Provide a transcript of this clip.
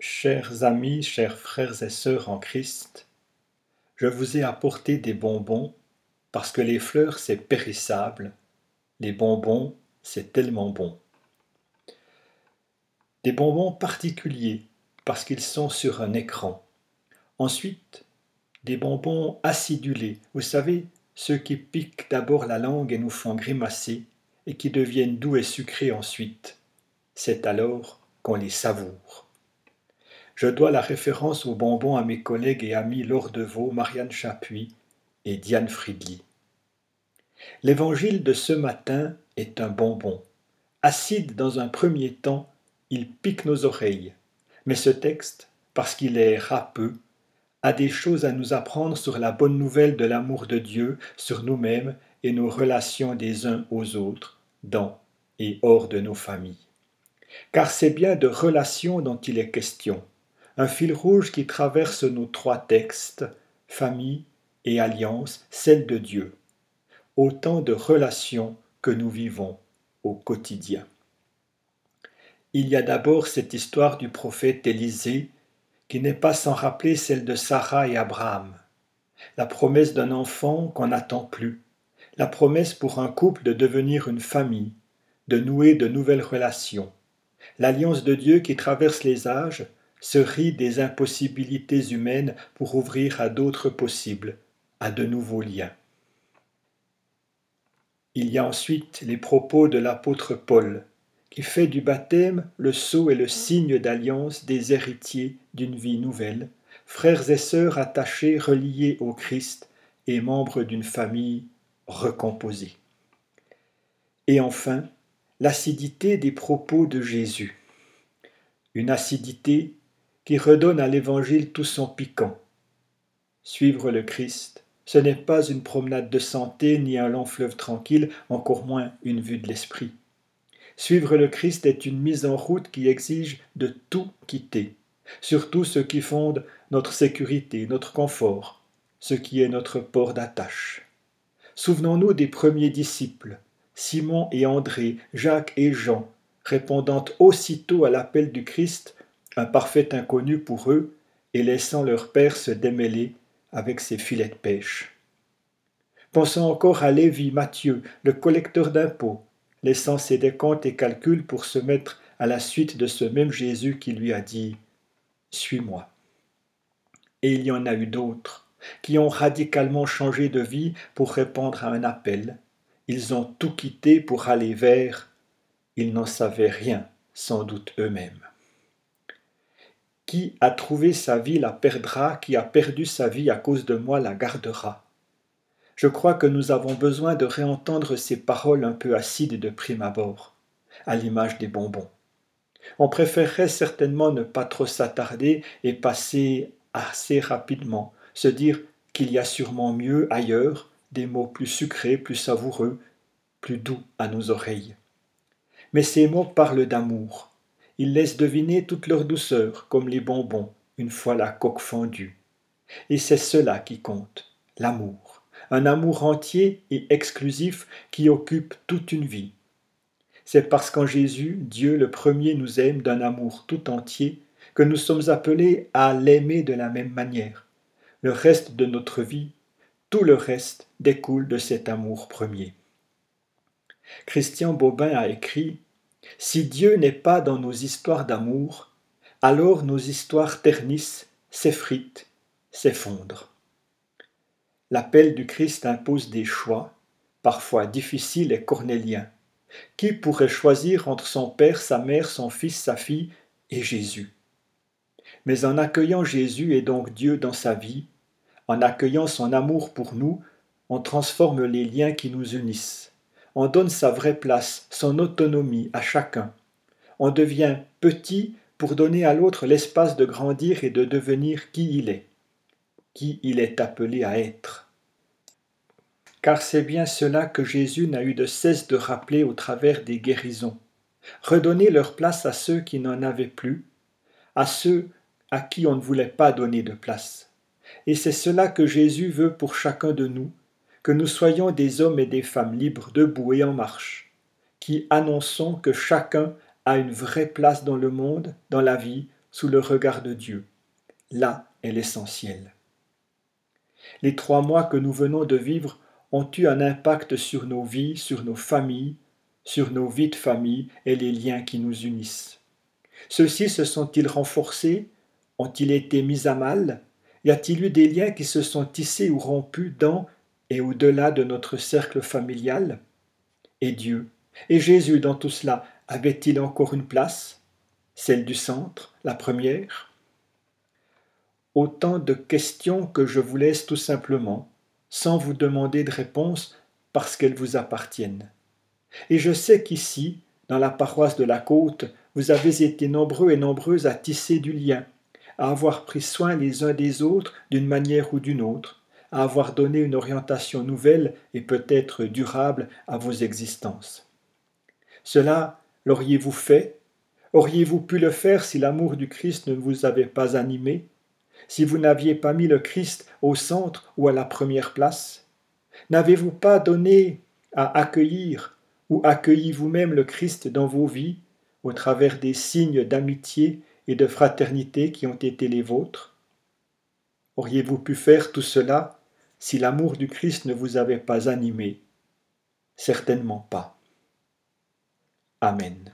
Chers amis, chers frères et sœurs en Christ, je vous ai apporté des bonbons parce que les fleurs c'est périssable, les bonbons c'est tellement bon. Des bonbons particuliers parce qu'ils sont sur un écran. Ensuite, des bonbons acidulés, vous savez, ceux qui piquent d'abord la langue et nous font grimacer, et qui deviennent doux et sucrés ensuite. C'est alors qu'on les savoure. Je dois la référence aux bonbons à mes collègues et amis Laure Deveau, Marianne Chapuis et Diane Friedli. L'évangile de ce matin est un bonbon. Acide dans un premier temps, il pique nos oreilles. Mais ce texte, parce qu'il est râpeux, a des choses à nous apprendre sur la bonne nouvelle de l'amour de Dieu, sur nous-mêmes et nos relations des uns aux autres, dans et hors de nos familles. Car c'est bien de relations dont il est question, un fil rouge qui traverse nos trois textes, famille et alliance, celle de Dieu, autant de relations que nous vivons au quotidien. Il y a d'abord cette histoire du prophète Élisée, qui n'est pas sans rappeler celle de Sarah et Abraham, la promesse d'un enfant qu'on n'attend plus, la promesse pour un couple de devenir une famille, de nouer de nouvelles relations, l'alliance de Dieu qui traverse les âges, se rit des impossibilités humaines pour ouvrir à d'autres possibles, à de nouveaux liens. Il y a ensuite les propos de l'apôtre Paul, qui fait du baptême le sceau et le signe d'alliance des héritiers d'une vie nouvelle, frères et sœurs attachés, reliés au Christ et membres d'une famille recomposée. Et enfin, l'acidité des propos de Jésus. Une acidité qui redonne à l'Évangile tout son piquant. Suivre le Christ, ce n'est pas une promenade de santé ni un long fleuve tranquille, encore moins une vue de l'esprit. Suivre le Christ est une mise en route qui exige de tout quitter, surtout ce qui fonde notre sécurité, notre confort, ce qui est notre port d'attache. Souvenons-nous des premiers disciples, Simon et André, Jacques et Jean, répondant aussitôt à l'appel du Christ, un parfait inconnu pour eux, et laissant leur Père se démêler avec ses filets de pêche. Pensons encore à Lévi Matthieu, le collecteur d'impôts, laissant ses décomptes et calculs pour se mettre à la suite de ce même Jésus qui lui a dit Suis-moi. Et il y en a eu d'autres qui ont radicalement changé de vie pour répondre à un appel. Ils ont tout quitté pour aller vers. Ils n'en savaient rien, sans doute eux-mêmes. Qui a trouvé sa vie la perdra, qui a perdu sa vie à cause de moi la gardera je crois que nous avons besoin de réentendre ces paroles un peu acides de prime abord, à l'image des bonbons. On préférerait certainement ne pas trop s'attarder et passer assez rapidement, se dire qu'il y a sûrement mieux ailleurs, des mots plus sucrés, plus savoureux, plus doux à nos oreilles. Mais ces mots parlent d'amour. Ils laissent deviner toute leur douceur, comme les bonbons, une fois la coque fendue. Et c'est cela qui compte, l'amour un amour entier et exclusif qui occupe toute une vie. C'est parce qu'en Jésus, Dieu le premier nous aime d'un amour tout entier que nous sommes appelés à l'aimer de la même manière. Le reste de notre vie, tout le reste découle de cet amour premier. Christian Bobin a écrit Si Dieu n'est pas dans nos histoires d'amour, alors nos histoires ternissent, s'effritent, s'effondrent. L'appel du Christ impose des choix, parfois difficiles et cornéliens. Qui pourrait choisir entre son père, sa mère, son fils, sa fille et Jésus? Mais en accueillant Jésus et donc Dieu dans sa vie, en accueillant son amour pour nous, on transforme les liens qui nous unissent. On donne sa vraie place, son autonomie à chacun. On devient petit pour donner à l'autre l'espace de grandir et de devenir qui il est, qui il est appelé à être car c'est bien cela que Jésus n'a eu de cesse de rappeler au travers des guérisons. Redonner leur place à ceux qui n'en avaient plus, à ceux à qui on ne voulait pas donner de place. Et c'est cela que Jésus veut pour chacun de nous, que nous soyons des hommes et des femmes libres, debout et en marche, qui annonçons que chacun a une vraie place dans le monde, dans la vie, sous le regard de Dieu. Là est l'essentiel. Les trois mois que nous venons de vivre ont eu un impact sur nos vies, sur nos familles, sur nos vies de famille et les liens qui nous unissent. Ceux-ci se sont-ils renforcés? Ont-ils été mis à mal? Y a-t-il eu des liens qui se sont tissés ou rompus dans et au-delà de notre cercle familial Et Dieu Et Jésus dans tout cela avait-il encore une place Celle du centre, la première? Autant de questions que je vous laisse tout simplement, sans vous demander de réponse parce qu'elles vous appartiennent. Et je sais qu'ici, dans la paroisse de la côte, vous avez été nombreux et nombreuses à tisser du lien, à avoir pris soin les uns des autres d'une manière ou d'une autre, à avoir donné une orientation nouvelle et peut-être durable à vos existences. Cela l'auriez-vous fait? Auriez-vous pu le faire si l'amour du Christ ne vous avait pas animé? Si vous n'aviez pas mis le Christ au centre ou à la première place? N'avez-vous pas donné à accueillir ou accueilli vous-même le Christ dans vos vies au travers des signes d'amitié et de fraternité qui ont été les vôtres? Auriez-vous pu faire tout cela? Si l'amour du Christ ne vous avait pas animé Certainement pas. Amen.